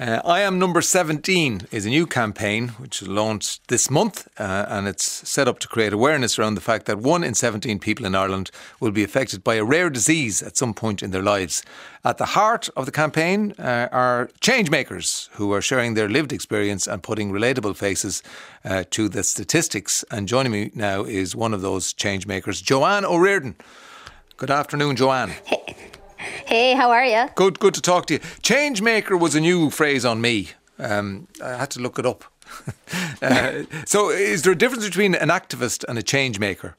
Uh, I am number 17 is a new campaign which is launched this month uh, and it's set up to create awareness around the fact that one in 17 people in Ireland will be affected by a rare disease at some point in their lives. At the heart of the campaign uh, are change makers who are sharing their lived experience and putting relatable faces uh, to the statistics. And joining me now is one of those change makers, Joanne O'Riordan. Good afternoon, Joanne. Hey, how are you? Good, good to talk to you. Changemaker was a new phrase on me. Um, I had to look it up. uh, so, is there a difference between an activist and a change maker?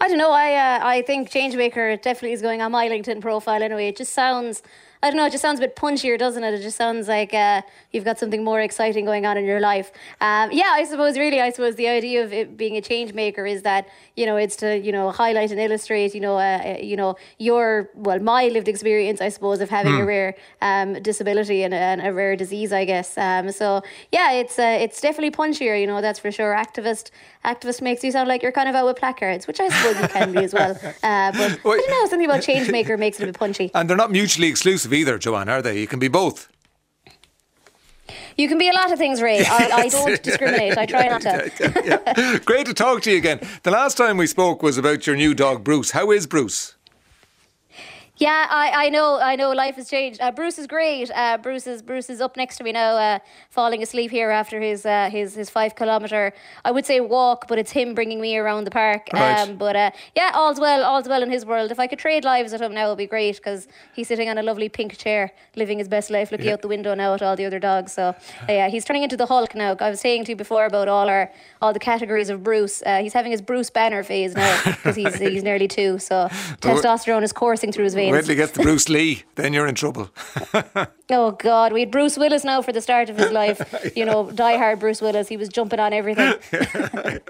I don't know. I uh, I think changemaker definitely is going on my LinkedIn profile anyway. It just sounds I don't know, it just sounds a bit punchier, doesn't it? It just sounds like uh, you've got something more exciting going on in your life. Um, yeah, I suppose, really, I suppose the idea of it being a change maker is that, you know, it's to, you know, highlight and illustrate, you know, uh, uh you know, your, well, my lived experience, I suppose, of having mm. a hmm. rare um, disability and, and, a rare disease, I guess. Um, so, yeah, it's uh, it's definitely punchier, you know, that's for sure. Activist activist makes you sound like you're kind of out with placards, which I suppose you can be as well. Uh, but well, I don't know, something about change maker makes it a bit punchy. And they're not mutually exclusive either, Joanne, are they? You can be both. You can be a lot of things, Ray. I, I don't discriminate. I try not to. yeah. Great to talk to you again. The last time we spoke was about your new dog, Bruce. How is Bruce? Yeah, I, I know, I know. Life has changed. Uh, Bruce is great. Uh, Bruce is Bruce is up next to me now, uh, falling asleep here after his uh, his his five kilometer. I would say walk, but it's him bringing me around the park. Right. Um, but uh, yeah, all's well, all's well in his world. If I could trade lives with him now, it'd be great because he's sitting on a lovely pink chair, living his best life, looking yeah. out the window now at all the other dogs. So uh, yeah, he's turning into the Hulk now. I was saying to you before about all our all the categories of Bruce. he's having his Bruce Banner phase now because he's he's nearly two. So testosterone is coursing through his veins. Wait till he gets the Bruce Lee, then you're in trouble. oh God, we had Bruce Willis now for the start of his life. yeah. You know, diehard Bruce Willis. He was jumping on everything.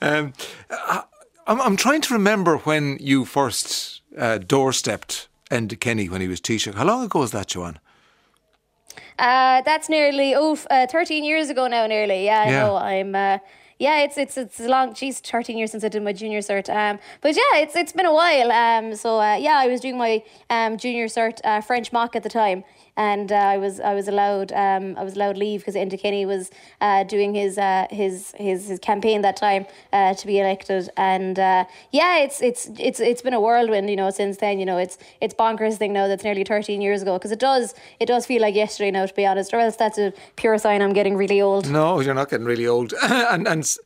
um, I, I'm, I'm trying to remember when you first uh, doorstepped Enda Kenny when he was Taoiseach. How long ago was that, Joanne? Uh, that's nearly oh, uh, 13 years ago now, nearly. Yeah, I yeah. know. I'm. Uh, yeah, it's it's it's long. Geez, thirteen years since I did my junior cert. Um, but yeah, it's it's been a while. Um, so uh, yeah, I was doing my um junior cert uh, French mock at the time, and uh, I was I was allowed um, I was allowed leave because Enda Kenny was uh, doing his, uh, his his his campaign that time uh, to be elected, and uh, yeah, it's it's it's it's been a whirlwind, you know, since then. You know, it's it's bonkers thing now that's nearly thirteen years ago because it does it does feel like yesterday now, to be honest, or else that's a pure sign I'm getting really old. No, you're not getting really old. and and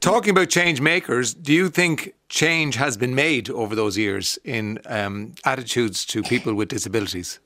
talking about change makers, do you think? Change has been made over those years in um, attitudes to people with disabilities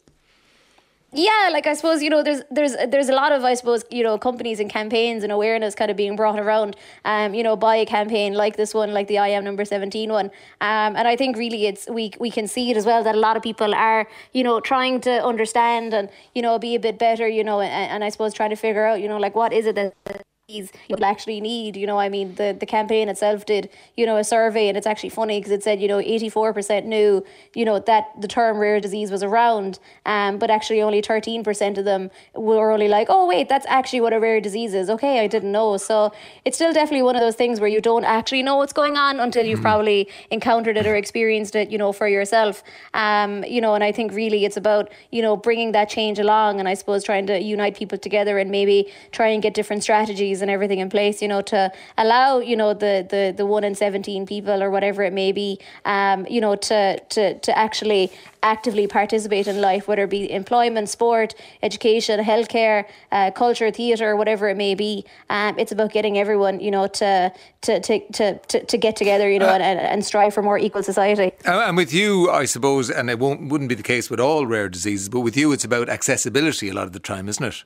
yeah like i suppose you know there's there's there's a lot of i suppose you know companies and campaigns and awareness kind of being brought around um you know by a campaign like this one like the i am number 17 one. Um and i think really it's we we can see it as well that a lot of people are you know trying to understand and you know be a bit better you know and, and i suppose trying to figure out you know like what is it that you'll actually need. You know, I mean, the, the campaign itself did, you know, a survey, and it's actually funny because it said, you know, 84% knew, you know, that the term rare disease was around, um, but actually only 13% of them were only like, oh, wait, that's actually what a rare disease is. Okay, I didn't know. So it's still definitely one of those things where you don't actually know what's going on until you've mm. probably encountered it or experienced it, you know, for yourself. Um, you know, and I think really it's about, you know, bringing that change along and I suppose trying to unite people together and maybe try and get different strategies and everything in place, you know, to allow, you know, the the the one in seventeen people or whatever it may be, um, you know, to to to actually actively participate in life, whether it be employment, sport, education, healthcare, uh, culture, theatre, whatever it may be. Um, it's about getting everyone, you know, to to to to to, to get together, you know, uh, and, and strive for more equal society. And with you, I suppose, and it won't wouldn't be the case with all rare diseases, but with you, it's about accessibility a lot of the time, isn't it?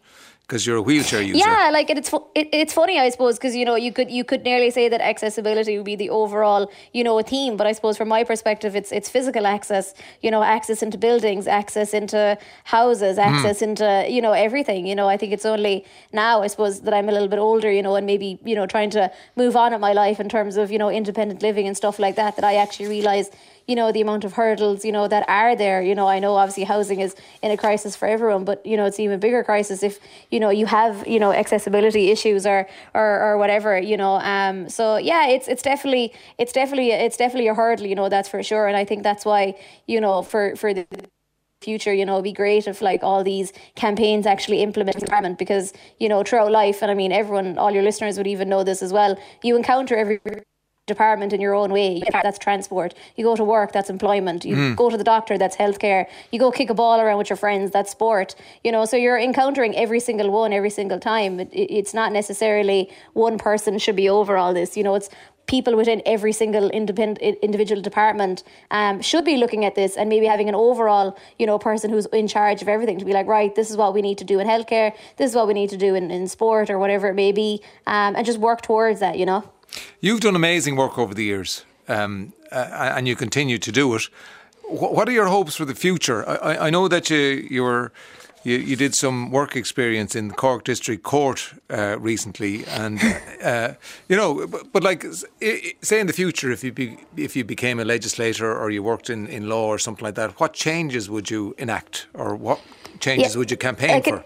Because you're a wheelchair user. Yeah, like it's it, it's funny, I suppose, because you know you could you could nearly say that accessibility would be the overall you know a theme, but I suppose from my perspective, it's it's physical access, you know, access into buildings, access into houses, hmm. access mm. into you know everything. You know, I think it's only now, I suppose, that I'm a little bit older, you know, and maybe you know trying to move on in my life in terms of you know independent living and stuff like that, that I actually realize you know, the amount of hurdles, you know, that are there. You know, I know obviously housing is in a crisis for everyone, but, you know, it's even bigger crisis if, you know, you have, you know, accessibility issues or, or, or whatever, you know. Um, so yeah, it's, it's definitely, it's definitely, it's definitely a hurdle, you know, that's for sure. And I think that's why, you know, for, for the future, you know, it'd be great if like all these campaigns actually implement environment because, you know, throughout life, and I mean, everyone, all your listeners would even know this as well, you encounter every department in your own way. That's transport. You go to work, that's employment. You mm. go to the doctor, that's healthcare. You go kick a ball around with your friends, that's sport. You know, so you're encountering every single one every single time. It, it's not necessarily one person should be over all this. You know, it's people within every single independent individual department um, should be looking at this and maybe having an overall you know person who's in charge of everything to be like right this is what we need to do in healthcare this is what we need to do in, in sport or whatever it may be um, and just work towards that you know you've done amazing work over the years um, uh, and you continue to do it. What are your hopes for the future? I, I know that you you're you, you did some work experience in the Cork District Court uh, recently, and uh, you know, but, but, like say in the future, if you be, if you became a legislator or you worked in, in law or something like that, what changes would you enact, or what changes yeah, would you campaign for?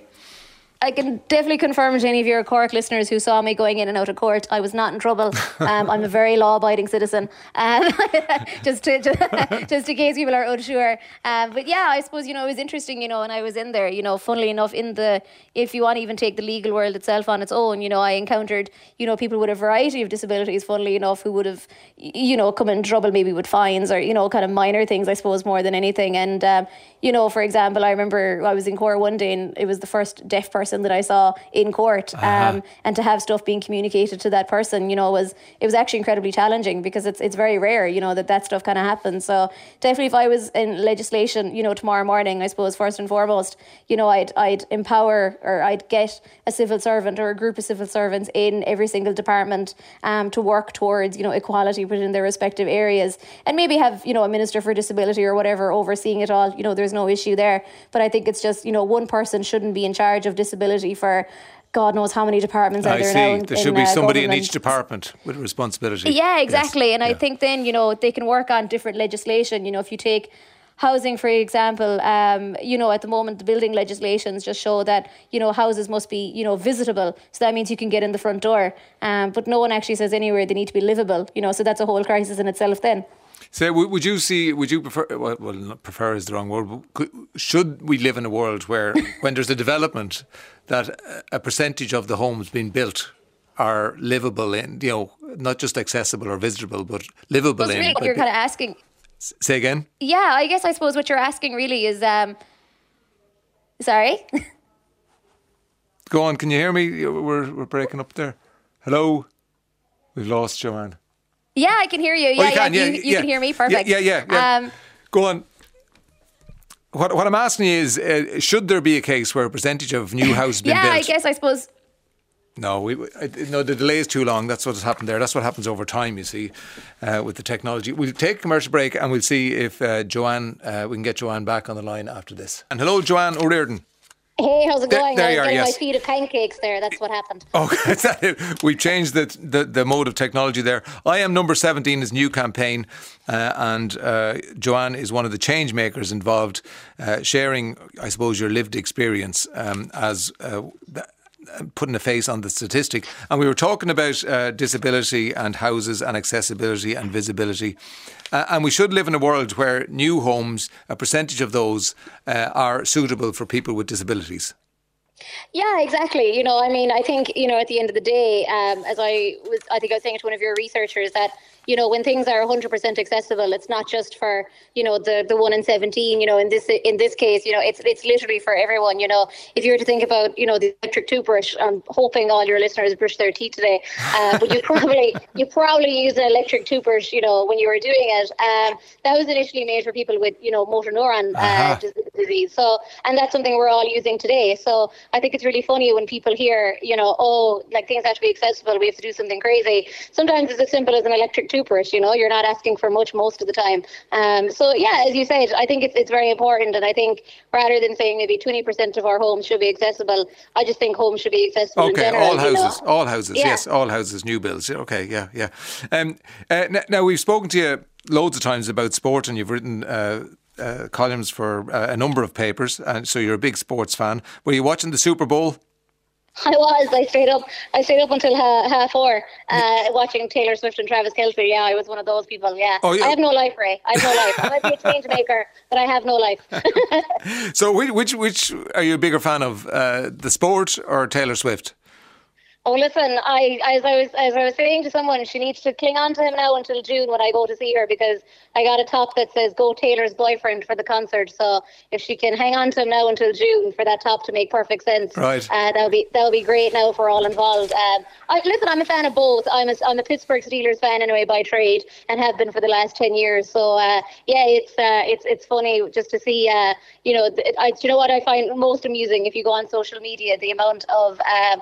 I can definitely confirm to any of your Cork listeners who saw me going in and out of court, I was not in trouble. Um, I'm a very law-abiding citizen. Um, just to, to just in case people are unsure. Um, but yeah, I suppose you know it was interesting. You know, when I was in there, you know, funnily enough, in the if you want to even take the legal world itself on its own, you know, I encountered you know people with a variety of disabilities. Funnily enough, who would have you know come in trouble maybe with fines or you know kind of minor things, I suppose, more than anything. And um, you know, for example, I remember I was in court one day and it was the first deaf person that I saw in court. Uh-huh. Um, and to have stuff being communicated to that person, you know, was it was actually incredibly challenging because it's it's very rare, you know, that that stuff kind of happens. So definitely, if I was in legislation, you know, tomorrow morning, I suppose first and foremost, you know, I'd I'd empower or I'd get a civil servant or a group of civil servants in every single department um, to work towards, you know, equality within their respective areas, and maybe have you know a minister for disability or whatever overseeing it all. You know, there's no issue there. But I think it's just, you know, one person shouldn't be in charge of disability for God knows how many departments are I there see. now. In, there should in, be uh, somebody government. in each department with responsibility. Yeah, exactly. Yes. And yeah. I think then, you know, they can work on different legislation. You know, if you take housing, for example, um, you know, at the moment, the building legislations just show that, you know, houses must be, you know, visitable. So that means you can get in the front door. Um, but no one actually says anywhere they need to be livable, you know, so that's a whole crisis in itself then. So, would you see? Would you prefer? Well, well not prefer is the wrong word. should we live in a world where, when there's a development, that a percentage of the homes being built are livable in, you know, not just accessible or visitable, but livable in. Really what you're kind of asking. Say again. Yeah, I guess I suppose what you're asking really is, um, sorry. Go on. Can you hear me? We're we're breaking up there. Hello. We've lost Joanne. Yeah, I can hear you. Yeah, oh, you, can, yeah, you, you yeah. can hear me. Perfect. Yeah, yeah, yeah. Um, Go on. What, what I'm asking you is, uh, should there be a case where a percentage of new houses been yeah, built? Yeah, I guess I suppose. No, we, no, the delay is too long. That's what has happened there. That's what happens over time, you see, uh, with the technology. We'll take a commercial break and we'll see if uh, Joanne, uh, we can get Joanne back on the line after this. And hello, Joanne O'Riordan. Hey, how's it going? There, there I was getting yes. my feed of pancakes there. That's what happened. Okay, we've changed the, the, the mode of technology there. I am number 17 is new campaign, uh, and uh, Joanne is one of the change makers involved, uh, sharing, I suppose, your lived experience um, as uh, putting a face on the statistic. And we were talking about uh, disability and houses and accessibility and visibility. Uh, and we should live in a world where new homes, a percentage of those, uh, are suitable for people with disabilities. Yeah, exactly. You know, I mean, I think you know, at the end of the day, um, as I was, I think I was saying to one of your researchers that you know, when things are 100% accessible, it's not just for, you know, the, the one in 17, you know, in this, in this case, you know, it's, it's literally for everyone, you know, if you were to think about, you know, the electric toothbrush, I'm hoping all your listeners brush their teeth today, uh, but you probably, you probably use an electric toothbrush, you know, when you were doing it. Um, that was initially made for people with, you know, motor neuron uh, uh-huh. disease. So, and that's something we're all using today. So I think it's really funny when people hear, you know, oh, like things have to be accessible, we have to do something crazy. Sometimes it's as simple as an electric toothbrush. You know, you're not asking for much most of the time. Um, so yeah, as you said, I think it's it's very important, and I think rather than saying maybe 20% of our homes should be accessible, I just think homes should be accessible. Okay, general, all houses, know? all houses, yeah. yes, all houses, new builds. Okay, yeah, yeah. Um, uh, now we've spoken to you loads of times about sport, and you've written. Uh, uh, columns for uh, a number of papers, and so you're a big sports fan. Were you watching the Super Bowl? I was. I stayed up. I stayed up until ha- half four, uh, watching Taylor Swift and Travis Kelce. Yeah, I was one of those people. Yeah. Oh, yeah. I have no life, Ray. I have no life. I might be a change maker, but I have no life. So, which which, which are you a bigger fan of, uh, the sport or Taylor Swift? Oh, listen, I as I was as I was saying to someone, she needs to cling on to him now until June when I go to see her because I got a top that says "Go Taylor's boyfriend" for the concert. So if she can hang on to him now until June for that top to make perfect sense, Right. Uh, that would be that would be great now for all involved. Um, I, listen, I'm a fan of both. I'm a I'm a Pittsburgh Steelers fan anyway by trade and have been for the last ten years. So uh, yeah, it's uh, it's it's funny just to see. Uh, you know, th- I, do you know what I find most amusing if you go on social media, the amount of um,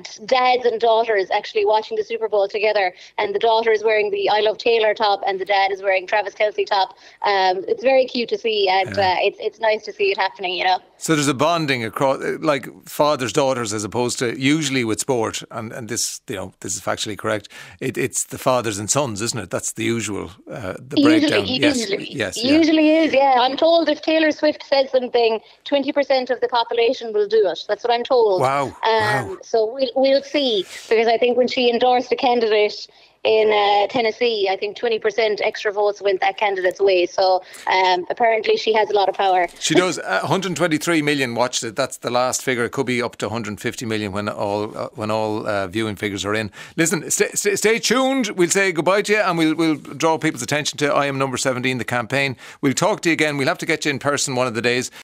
uh, dads and daughters actually watching the Super Bowl together, and the daughter is wearing the I Love Taylor top, and the dad is wearing Travis Kelce top. Um, it's very cute to see, and uh, it's it's nice to see it happening. You know. So there's a bonding across, like fathers, daughters, as opposed to usually with sport, and, and this, you know, this is factually correct. It, it's the fathers and sons, isn't it? That's the usual, uh, the breakdown. Usually, yes, usually, yeah. is. Yeah, I'm told if Taylor Swift says something, twenty percent of the population will do it. That's what I'm told. Wow, Um, wow. So we'll we'll see because I think when she endorsed a candidate in uh, Tennessee, I think twenty percent extra votes went that candidate's way. So um, apparently she has a lot of power. She does. Uh, 123 million watched it. That's the last figure. It could be up to 150 million when all uh, when all uh, viewing figures are in. Listen, stay, stay tuned. We'll say goodbye to you, and we'll we'll draw people's attention to I am number 17, the campaign. We'll talk to you again. We'll have to get you in person one of the days.